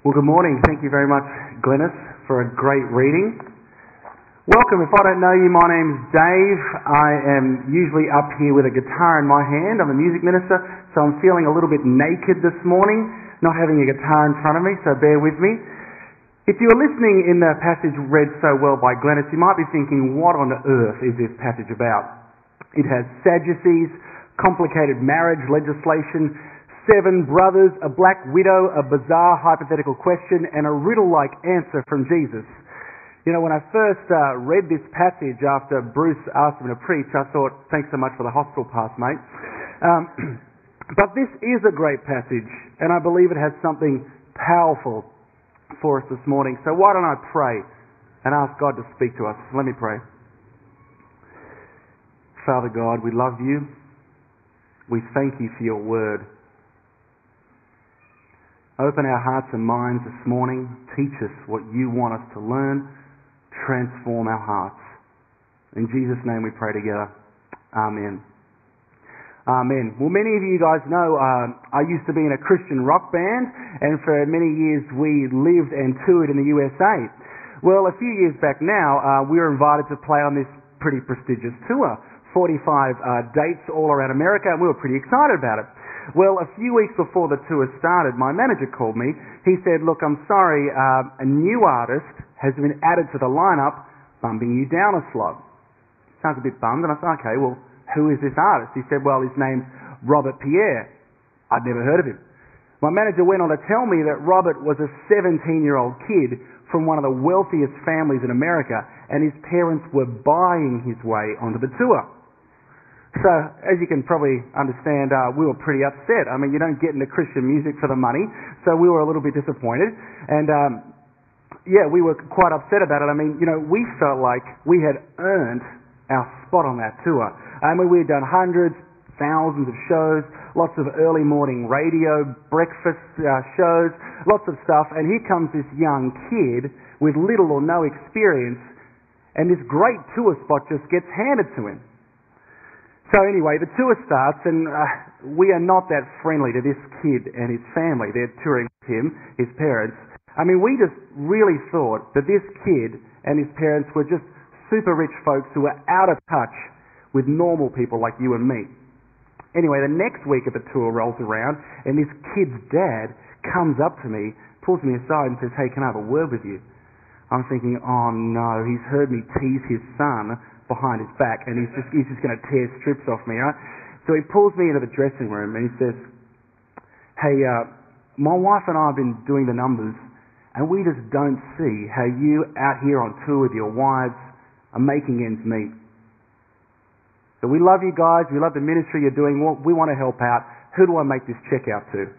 Well, good morning. Thank you very much, Glennis, for a great reading. Welcome. If I don't know you, my name's Dave. I am usually up here with a guitar in my hand. I'm a music minister, so I'm feeling a little bit naked this morning, not having a guitar in front of me, so bear with me. If you were listening in the passage read so well by Glennis, you might be thinking, what on earth is this passage about? It has Sadducees, complicated marriage legislation, seven brothers, a black widow, a bizarre hypothetical question, and a riddle-like answer from Jesus. You know, when I first uh, read this passage after Bruce asked me to preach, I thought, thanks so much for the hospital pass, mate. Um, but this is a great passage, and I believe it has something powerful for us this morning. So why don't I pray and ask God to speak to us? Let me pray. Father God, we love you. We thank you for your word. Open our hearts and minds this morning. Teach us what you want us to learn. Transform our hearts. In Jesus' name we pray together. Amen. Amen. Well, many of you guys know uh, I used to be in a Christian rock band, and for many years we lived and toured in the USA. Well, a few years back now, uh, we were invited to play on this pretty prestigious tour. 45 uh, dates all around America, and we were pretty excited about it. Well, a few weeks before the tour started, my manager called me. He said, Look, I'm sorry, uh, a new artist has been added to the lineup, bumping you down a slot. Sounds a bit bummed, and I said, Okay, well, who is this artist? He said, Well, his name's Robert Pierre. I'd never heard of him. My manager went on to tell me that Robert was a 17 year old kid from one of the wealthiest families in America, and his parents were buying his way onto the tour. So, as you can probably understand, uh, we were pretty upset. I mean, you don't get into Christian music for the money, so we were a little bit disappointed. And um, yeah, we were quite upset about it. I mean, you know, we felt like we had earned our spot on that tour. I mean, we had done hundreds, thousands of shows, lots of early morning radio, breakfast uh, shows, lots of stuff. And here comes this young kid with little or no experience, and this great tour spot just gets handed to him. So anyway, the tour starts, and uh, we are not that friendly to this kid and his family. They're touring with him, his parents. I mean, we just really thought that this kid and his parents were just super rich folks who were out of touch with normal people like you and me. Anyway, the next week of the tour rolls around, and this kid's dad comes up to me, pulls me aside, and says, "Hey, can I have a word with you?" I'm thinking, "Oh no, he's heard me tease his son behind his back, and he's just he's just going to tear strips off me, right? So he pulls me into the dressing room and he says, "Hey, uh, my wife and I have been doing the numbers, and we just don't see how you out here on tour with your wives are making ends meet. So we love you guys. We love the ministry you're doing. We want to help out. Who do I make this check out to?"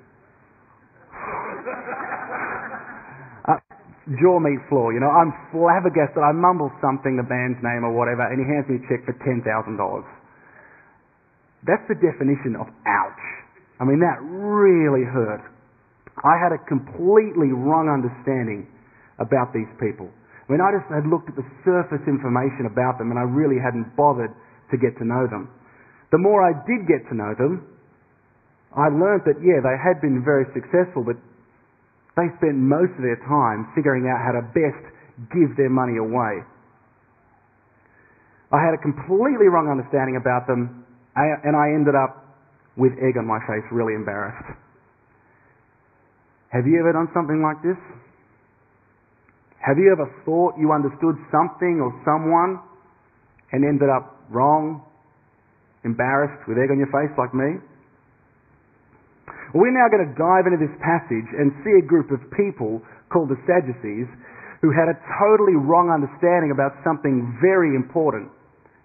Jaw meat floor. You know, I'm flabbergasted. I mumble something, the band's name or whatever, and he hands me a check for $10,000. That's the definition of ouch. I mean, that really hurt. I had a completely wrong understanding about these people. I mean, I just had looked at the surface information about them and I really hadn't bothered to get to know them. The more I did get to know them, I learned that, yeah, they had been very successful, but they spent most of their time figuring out how to best give their money away. I had a completely wrong understanding about them, and I ended up with egg on my face, really embarrassed. Have you ever done something like this? Have you ever thought you understood something or someone and ended up wrong, embarrassed, with egg on your face like me? We're now going to dive into this passage and see a group of people called the Sadducees who had a totally wrong understanding about something very important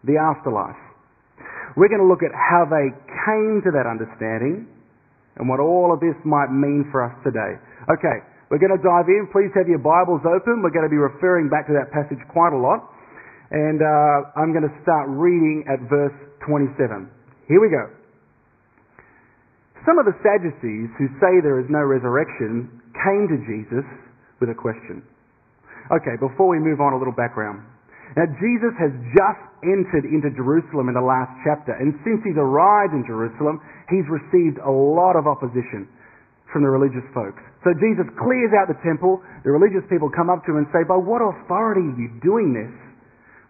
the afterlife. We're going to look at how they came to that understanding and what all of this might mean for us today. Okay, we're going to dive in. Please have your Bibles open. We're going to be referring back to that passage quite a lot. And uh, I'm going to start reading at verse 27. Here we go. Some of the Sadducees who say there is no resurrection came to Jesus with a question. Okay, before we move on, a little background. Now, Jesus has just entered into Jerusalem in the last chapter, and since he's arrived in Jerusalem, he's received a lot of opposition. from the religious folks. So Jesus clears out the temple. The religious people come up to him and say, By what authority are you doing this?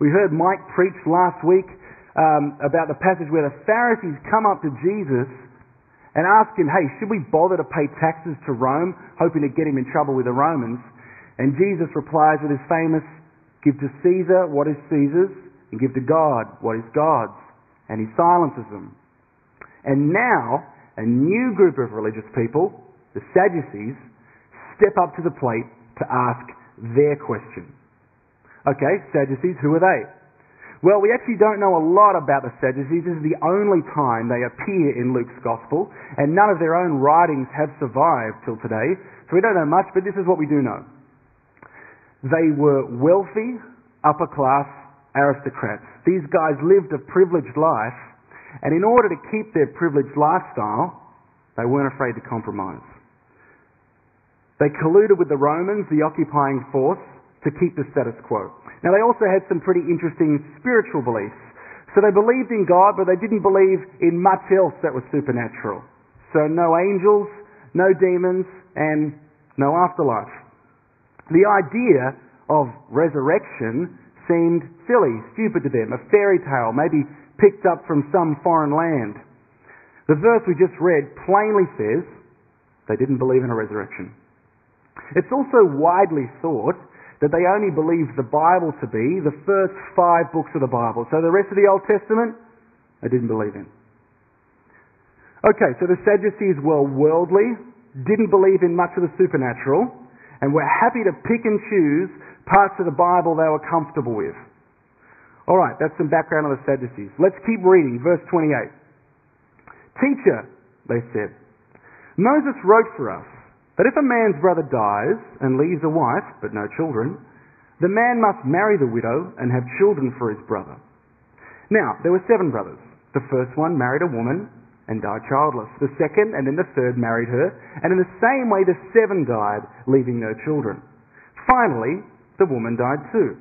We heard Mike preach last week um, about the passage where the Pharisees come up to Jesus and ask him, Hey, should we bother to pay taxes to Rome, hoping to get him in trouble with the Romans? And Jesus replies with his famous, Give to Caesar what is Caesar's, and give to God what is God's. And he silences them. And now, a new group of religious people the Sadducees, step up to the plate to ask their question. Okay, Sadducees, who are they? Well, we actually don't know a lot about the Sadducees. This is the only time they appear in Luke's Gospel, and none of their own writings have survived till today, so we don't know much, but this is what we do know. They were wealthy, upper class aristocrats. These guys lived a privileged life, and in order to keep their privileged lifestyle, they weren't afraid to compromise. They colluded with the Romans, the occupying force, to keep the status quo. Now they also had some pretty interesting spiritual beliefs. So they believed in God, but they didn't believe in much else that was supernatural. So no angels, no demons, and no afterlife. The idea of resurrection seemed silly, stupid to them, a fairy tale, maybe picked up from some foreign land. The verse we just read plainly says they didn't believe in a resurrection. It's also widely thought that they only believed the Bible to be the first five books of the Bible. So the rest of the Old Testament, they didn't believe in. Okay, so the Sadducees were worldly, didn't believe in much of the supernatural, and were happy to pick and choose parts of the Bible they were comfortable with. Alright, that's some background on the Sadducees. Let's keep reading, verse 28. Teacher, they said, Moses wrote for us but if a man's brother dies and leaves a wife, but no children, the man must marry the widow and have children for his brother. Now, there were seven brothers. The first one married a woman and died childless. The second and then the third married her, and in the same way the seven died, leaving no children. Finally, the woman died too.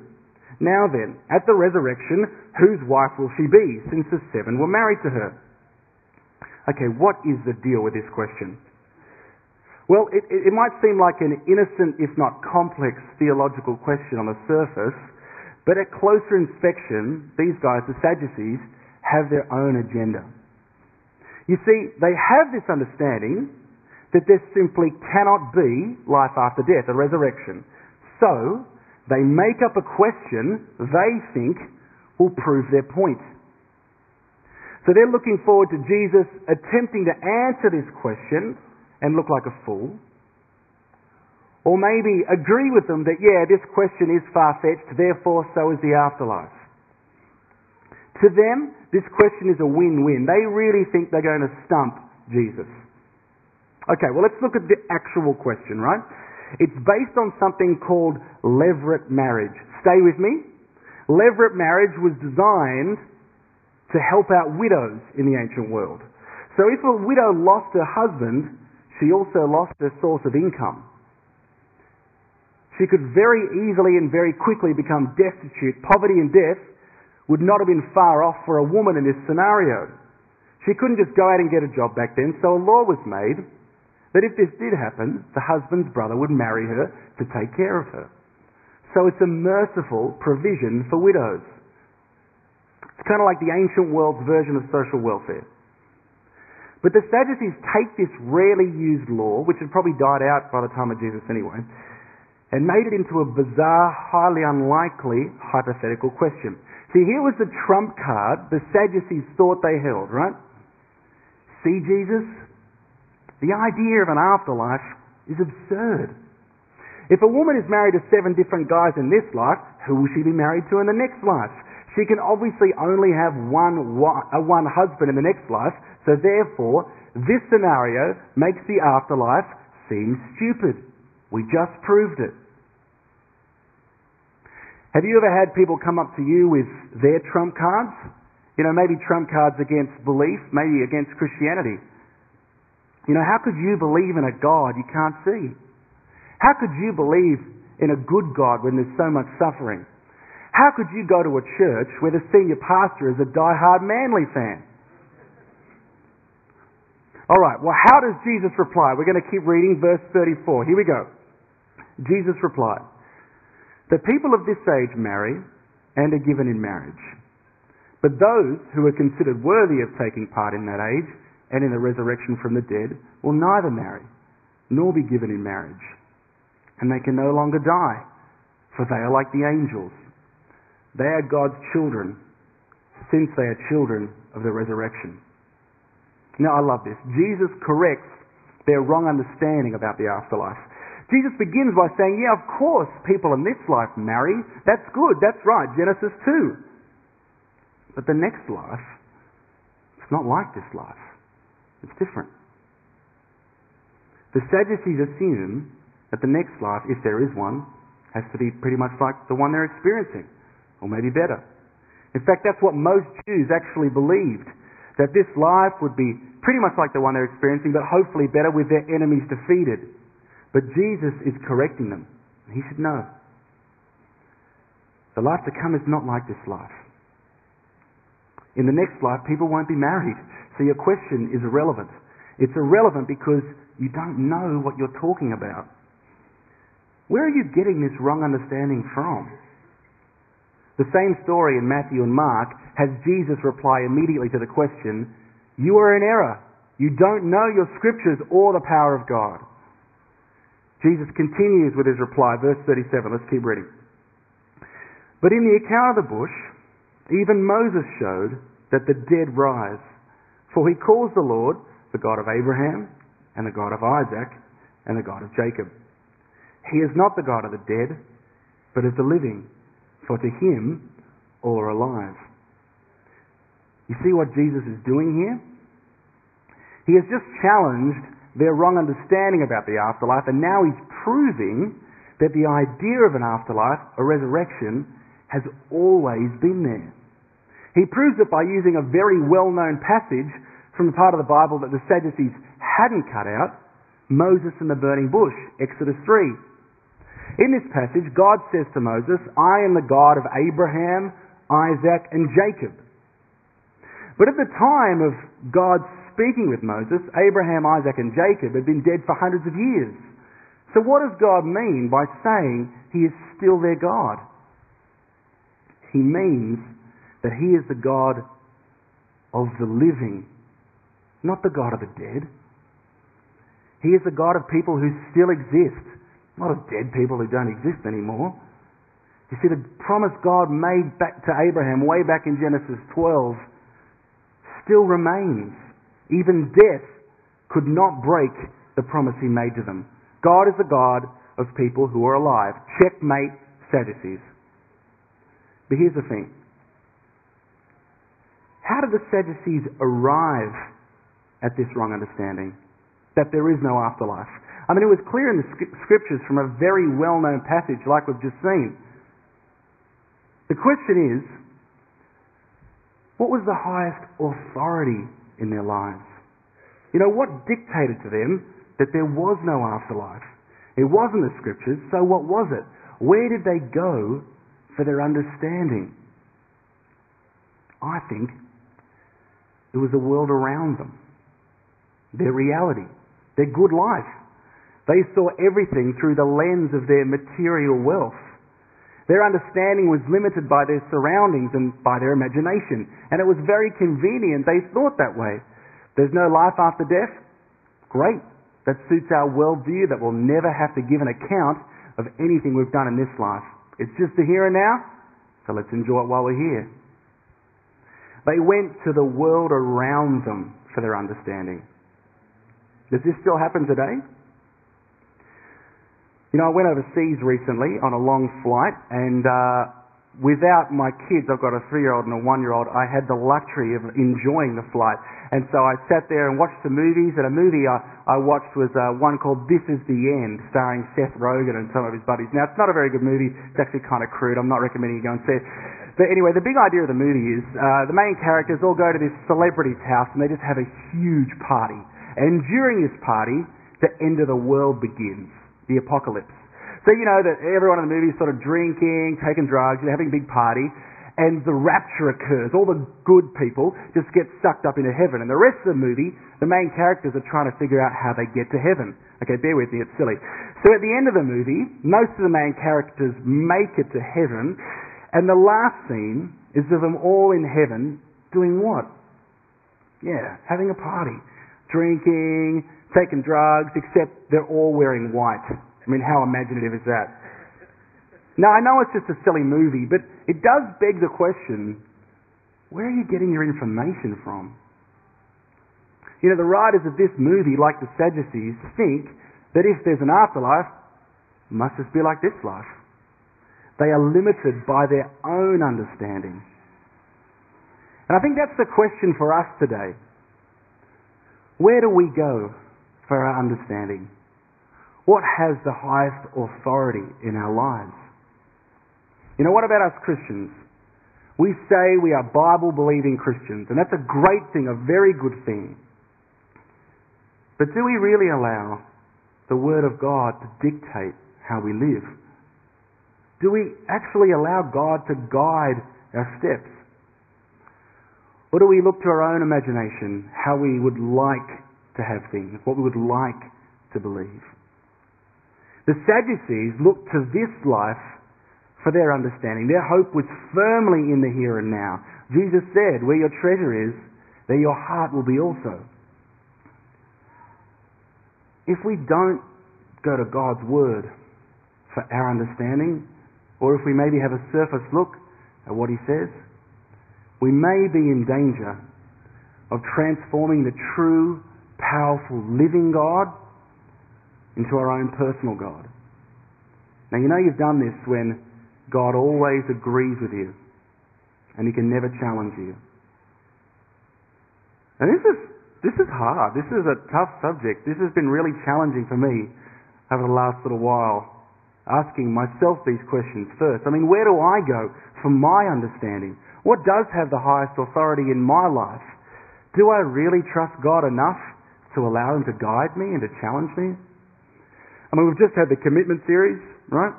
Now then, at the resurrection, whose wife will she be, since the seven were married to her? Okay, what is the deal with this question? Well, it, it, might seem like an innocent, if not complex, theological question on the surface, but at closer inspection, these guys, the Sadducees, have their own agenda. You see, they have this understanding that there simply cannot be life after death, a resurrection. So, they make up a question they think will prove their point. So they're looking forward to Jesus attempting to answer this question and look like a fool. Or maybe agree with them that, yeah, this question is far fetched, therefore so is the afterlife. To them, this question is a win win. They really think they're going to stump Jesus. Okay, well, let's look at the actual question, right? It's based on something called levirate marriage. Stay with me. Levirate marriage was designed to help out widows in the ancient world. So if a widow lost her husband, she also lost her source of income. She could very easily and very quickly become destitute. Poverty and death would not have been far off for a woman in this scenario. She couldn't just go out and get a job back then, so a law was made that if this did happen, the husband's brother would marry her to take care of her. So it's a merciful provision for widows. It's kind of like the ancient world's version of social welfare. But the Sadducees take this rarely used law, which had probably died out by the time of Jesus anyway, and made it into a bizarre, highly unlikely hypothetical question. See, here was the trump card the Sadducees thought they held, right? See, Jesus? The idea of an afterlife is absurd. If a woman is married to seven different guys in this life, who will she be married to in the next life? She can obviously only have one, uh, one husband in the next life, so therefore, this scenario makes the afterlife seem stupid. We just proved it. Have you ever had people come up to you with their trump cards? You know, maybe trump cards against belief, maybe against Christianity. You know, how could you believe in a God you can't see? How could you believe in a good God when there's so much suffering? How could you go to a church where the senior pastor is a die-hard Manly fan? All right, well, how does Jesus reply? We're going to keep reading verse 34. Here we go. Jesus replied, The people of this age marry and are given in marriage. But those who are considered worthy of taking part in that age and in the resurrection from the dead will neither marry nor be given in marriage. And they can no longer die, for they are like the angels. They are God's children, since they are children of the resurrection. Now, I love this. Jesus corrects their wrong understanding about the afterlife. Jesus begins by saying, Yeah, of course, people in this life marry. That's good. That's right. Genesis 2. But the next life, it's not like this life. It's different. The Sadducees assume that the next life, if there is one, has to be pretty much like the one they're experiencing, or maybe better. In fact, that's what most Jews actually believed that this life would be pretty much like the one they're experiencing, but hopefully better with their enemies defeated. But Jesus is correcting them. He should know. The life to come is not like this life. In the next life, people won't be married. So your question is irrelevant. It's irrelevant because you don't know what you're talking about. Where are you getting this wrong understanding from? The same story in Matthew and Mark has Jesus reply immediately to the question, You are in error. You don't know your scriptures or the power of God. Jesus continues with his reply, verse 37. Let's keep reading. But in the account of the bush, even Moses showed that the dead rise. For he calls the Lord the God of Abraham, and the God of Isaac, and the God of Jacob. He is not the God of the dead, but of the living for to him all are alive. You see what Jesus is doing here? He has just challenged their wrong understanding about the afterlife, and now he's proving that the idea of an afterlife, a resurrection, has always been there. He proves it by using a very well known passage from the part of the Bible that the Sadducees hadn't cut out Moses and the burning bush, Exodus 3. In this passage, God says to Moses, I am the God of Abraham, Isaac, and Jacob. But at the time of God speaking with Moses, Abraham, Isaac, and Jacob had been dead for hundreds of years. So what does God mean by saying he is still their God? He means that he is the God of the living, not the God of the dead. He is the God of people who still exist not of dead people who don't exist anymore. You see, the promise God made back to Abraham way back in Genesis 12 still remains. Even death could not break the promise he made to them. God is the God of people who are alive. Checkmate Sadducees. But here's the thing. How did the Sadducees arrive at this wrong understanding? That there is no afterlife. I mean, it was clear in the scriptures from a very well known passage like we've just seen. The question is what was the highest authority in their lives? You know, what dictated to them that there was no afterlife? It wasn't the scriptures, so what was it? Where did they go for their understanding? I think it was the world around them, their reality, their good life. They saw everything through the lens of their material wealth. Their understanding was limited by their surroundings and by their imagination. And it was very convenient. They thought that way. There's no life after death? Great. That suits our worldview that we'll never have to give an account of anything we've done in this life. It's just the here and now, so let's enjoy it while we're here. They went to the world around them for their understanding. Does this still happen today? You know, I went overseas recently on a long flight, and uh, without my kids, I've got a three-year-old and a one-year-old, I had the luxury of enjoying the flight. And so I sat there and watched the movies, and a movie I, I watched was uh, one called This Is the End, starring Seth Rogen and some of his buddies. Now, it's not a very good movie. It's actually kind of crude. I'm not recommending you go and see it. But anyway, the big idea of the movie is uh, the main characters all go to this celebrity's house, and they just have a huge party. And during this party, the end of the world begins the apocalypse. So you know that everyone in the movie is sort of drinking, taking drugs, they're having a big party, and the rapture occurs. All the good people just get sucked up into heaven. And the rest of the movie, the main characters are trying to figure out how they get to heaven. Okay, bear with me, it's silly. So at the end of the movie, most of the main characters make it to heaven, and the last scene is of them all in heaven doing what? Yeah, having a party. Drinking, taking drugs, except they're all wearing white. I mean, how imaginative is that? Now, I know it's just a silly movie, but it does beg the question where are you getting your information from? You know, the writers of this movie, like the Sadducees, think that if there's an afterlife, it must just be like this life. They are limited by their own understanding. And I think that's the question for us today. Where do we go for our understanding? What has the highest authority in our lives? You know, what about us Christians? We say we are Bible believing Christians, and that's a great thing, a very good thing. But do we really allow the Word of God to dictate how we live? Do we actually allow God to guide our steps? Or do we look to our own imagination, how we would like to have things, what we would like to believe? The Sadducees looked to this life for their understanding. Their hope was firmly in the here and now. Jesus said, Where your treasure is, there your heart will be also. If we don't go to God's Word for our understanding, or if we maybe have a surface look at what He says, we may be in danger of transforming the true, powerful, living God into our own personal God. Now, you know you've done this when God always agrees with you and he can never challenge you. And this is this is hard. This is a tough subject. This has been really challenging for me over the last little while, asking myself these questions first. I mean, where do I go for my understanding? What does have the highest authority in my life? Do I really trust God enough to allow Him to guide me and to challenge me? I mean, we've just had the commitment series, right?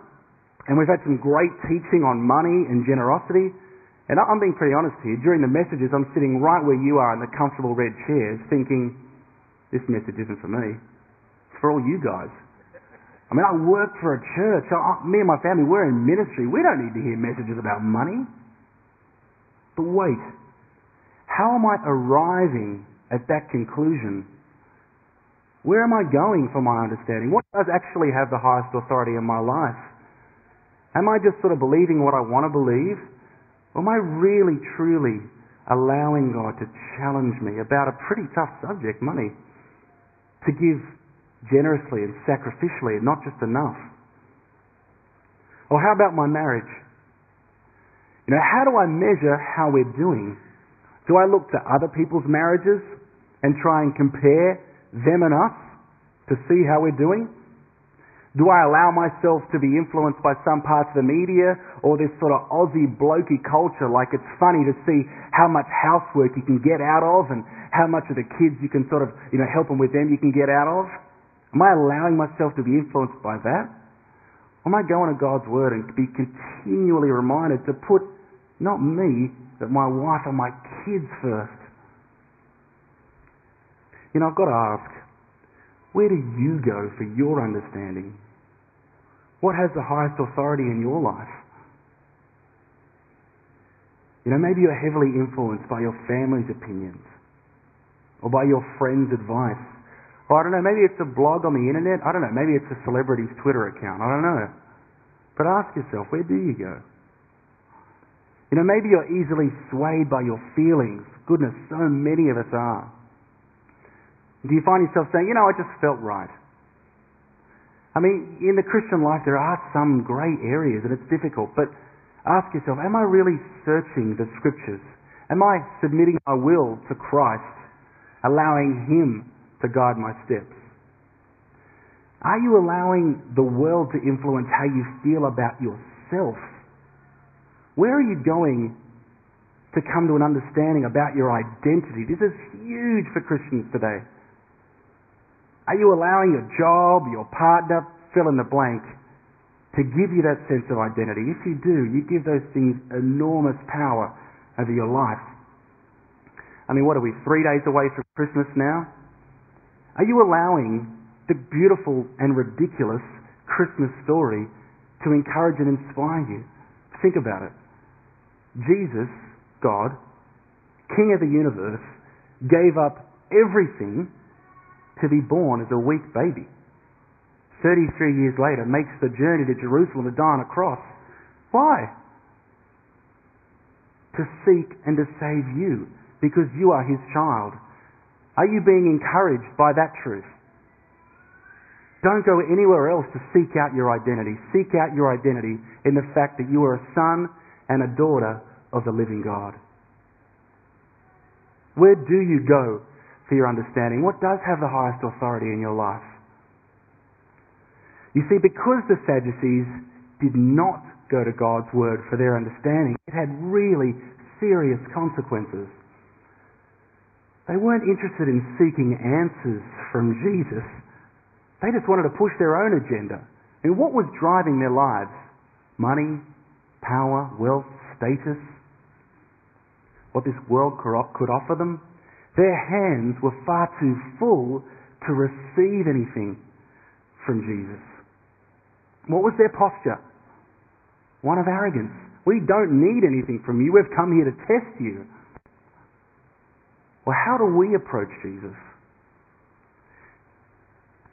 And we've had some great teaching on money and generosity. And I'm being pretty honest here. During the messages, I'm sitting right where you are in the comfortable red chairs thinking, this message isn't for me. It's for all you guys. I mean, I work for a church. I, me and my family, we're in ministry. We don't need to hear messages about money. But wait, how am I arriving at that conclusion? Where am I going for my understanding? What does actually have the highest authority in my life? Am I just sort of believing what I want to believe? Or am I really, truly allowing God to challenge me about a pretty tough subject, money? To give generously and sacrificially and not just enough? Or how about my marriage? You know, how do I measure how we're doing? Do I look to other people's marriages and try and compare them and us to see how we're doing? Do I allow myself to be influenced by some parts of the media or this sort of Aussie blokey culture like it's funny to see how much housework you can get out of and how much of the kids you can sort of, you know, help them with them you can get out of? Am I allowing myself to be influenced by that? Or am I going to God's Word and be continually reminded to put not me, but my wife and my kids first? You know, I've got to ask, where do you go for your understanding? What has the highest authority in your life? You know, maybe you're heavily influenced by your family's opinions or by your friend's advice. Or I don't know, maybe it's a blog on the internet. I don't know, maybe it's a celebrity's Twitter account. I don't know. But ask yourself, where do you go? You know, maybe you're easily swayed by your feelings. Goodness, so many of us are. Do you find yourself saying, you know, I just felt right? I mean, in the Christian life, there are some grey areas and it's difficult, but ask yourself, am I really searching the scriptures? Am I submitting my will to Christ, allowing Him to guide my steps? Are you allowing the world to influence how you feel about yourself? Where are you going to come to an understanding about your identity? This is huge for Christians today. Are you allowing your job, your partner, fill in the blank, to give you that sense of identity. If you do, you give those things enormous power over your life. I mean, what are we, three days away from Christmas now? Are you allowing the beautiful and ridiculous Christmas story to encourage and inspire you? Think about it. Jesus, God, King of the universe, gave up everything to be born as a weak baby. 33 years later, makes the journey to Jerusalem to die on a cross. Why? To seek and to save you, because you are his child. Are you being encouraged by that truth? Don't go anywhere else to seek out your identity. Seek out your identity in the fact that you are a son and a daughter of the living God. Where do you go for your understanding? What does have the highest authority in your life? You see, because the Sadducees did not go to God's word for their understanding, it had really serious consequences. They weren't interested in seeking answers from Jesus. They just wanted to push their own agenda. And what was driving their lives? Money, power, wealth, status? What this world could offer them? Their hands were far too full to receive anything from Jesus. What was their posture? One of arrogance. We don't need anything from you. We've come here to test you. Well, how do we approach Jesus?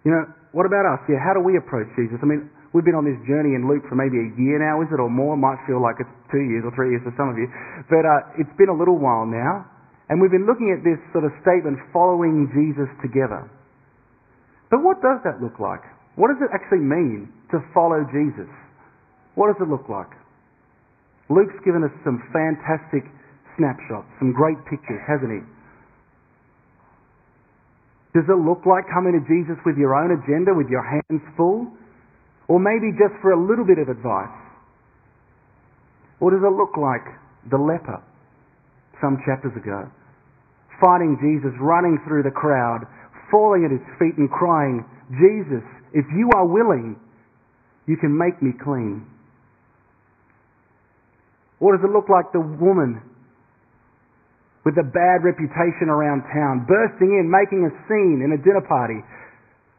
You know, what about us? Yeah, how do we approach Jesus? I mean, we've been on this journey in Luke for maybe a year now, is it, or more? It might feel like it's two years or three years for some of you. But uh, it's been a little while now. And we've been looking at this sort of statement, following Jesus together. But what does that look like? What does it actually mean to follow Jesus? What does it look like? Luke's given us some fantastic snapshots, some great pictures, hasn't he? Does it look like coming to Jesus with your own agenda, with your hands full? Or maybe just for a little bit of advice? Or does it look like the leper some chapters ago? Finding Jesus running through the crowd, falling at his feet and crying, Jesus, if you are willing, you can make me clean. What does it look like the woman with a bad reputation around town, bursting in, making a scene in a dinner party,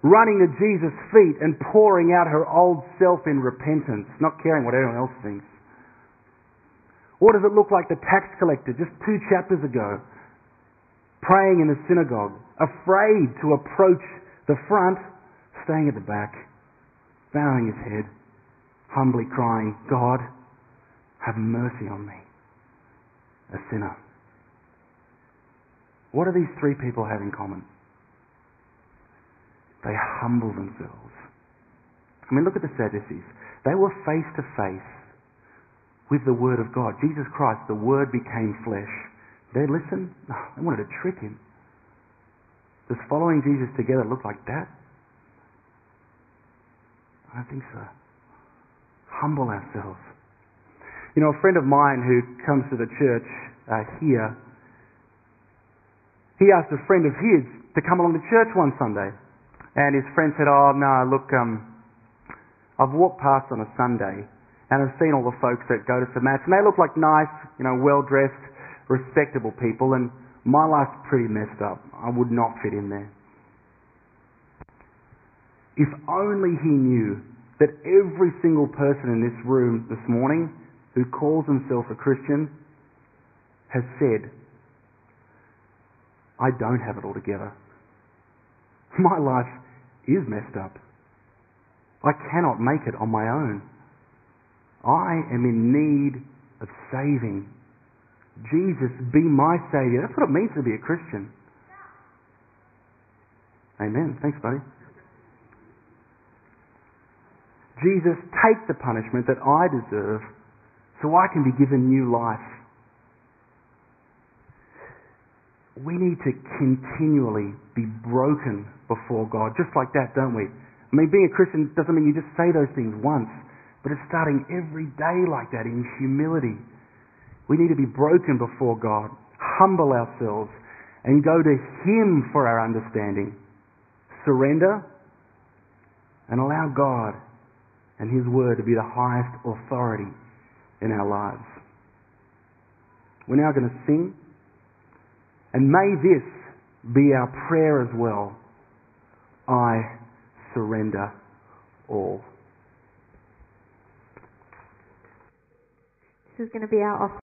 running to Jesus' feet and pouring out her old self in repentance, not caring what anyone else thinks? What does it look like the tax collector just two chapters ago, praying in the synagogue, afraid to approach the front staying at the back, bowing his head, humbly crying, God, have mercy on me, a sinner. What do these three people have in common? They humble themselves. I mean, look at the Sadducees. They were face to face with the Word of God. Jesus Christ, the Word became flesh. They listen? No, they wanted to trick him. Does following Jesus together look like that? I don't think so. Humble ourselves. You know, a friend of mine who comes to the church uh, here, he asked a friend of his to come along to church one Sunday. And his friend said, Oh, no, look, um, I've walked past on a Sunday and I've seen all the folks that go to some mass, and they look like nice, you know, well dressed, respectable people, and my life's pretty messed up. I would not fit in there. If only he knew that every single person in this room this morning who calls himself a Christian has said, I don't have it all together. My life is messed up. I cannot make it on my own. I am in need of saving. Jesus, be my Savior. That's what it means to be a Christian. Amen. Thanks, buddy. Jesus, take the punishment that I deserve so I can be given new life. We need to continually be broken before God, just like that, don't we? I mean, being a Christian doesn't mean you just say those things once, but it's starting every day like that in humility. We need to be broken before God, humble ourselves, and go to Him for our understanding. Surrender and allow God and His Word to be the highest authority in our lives. We're now going to sing, and may this be our prayer as well. I surrender all. Is going to be our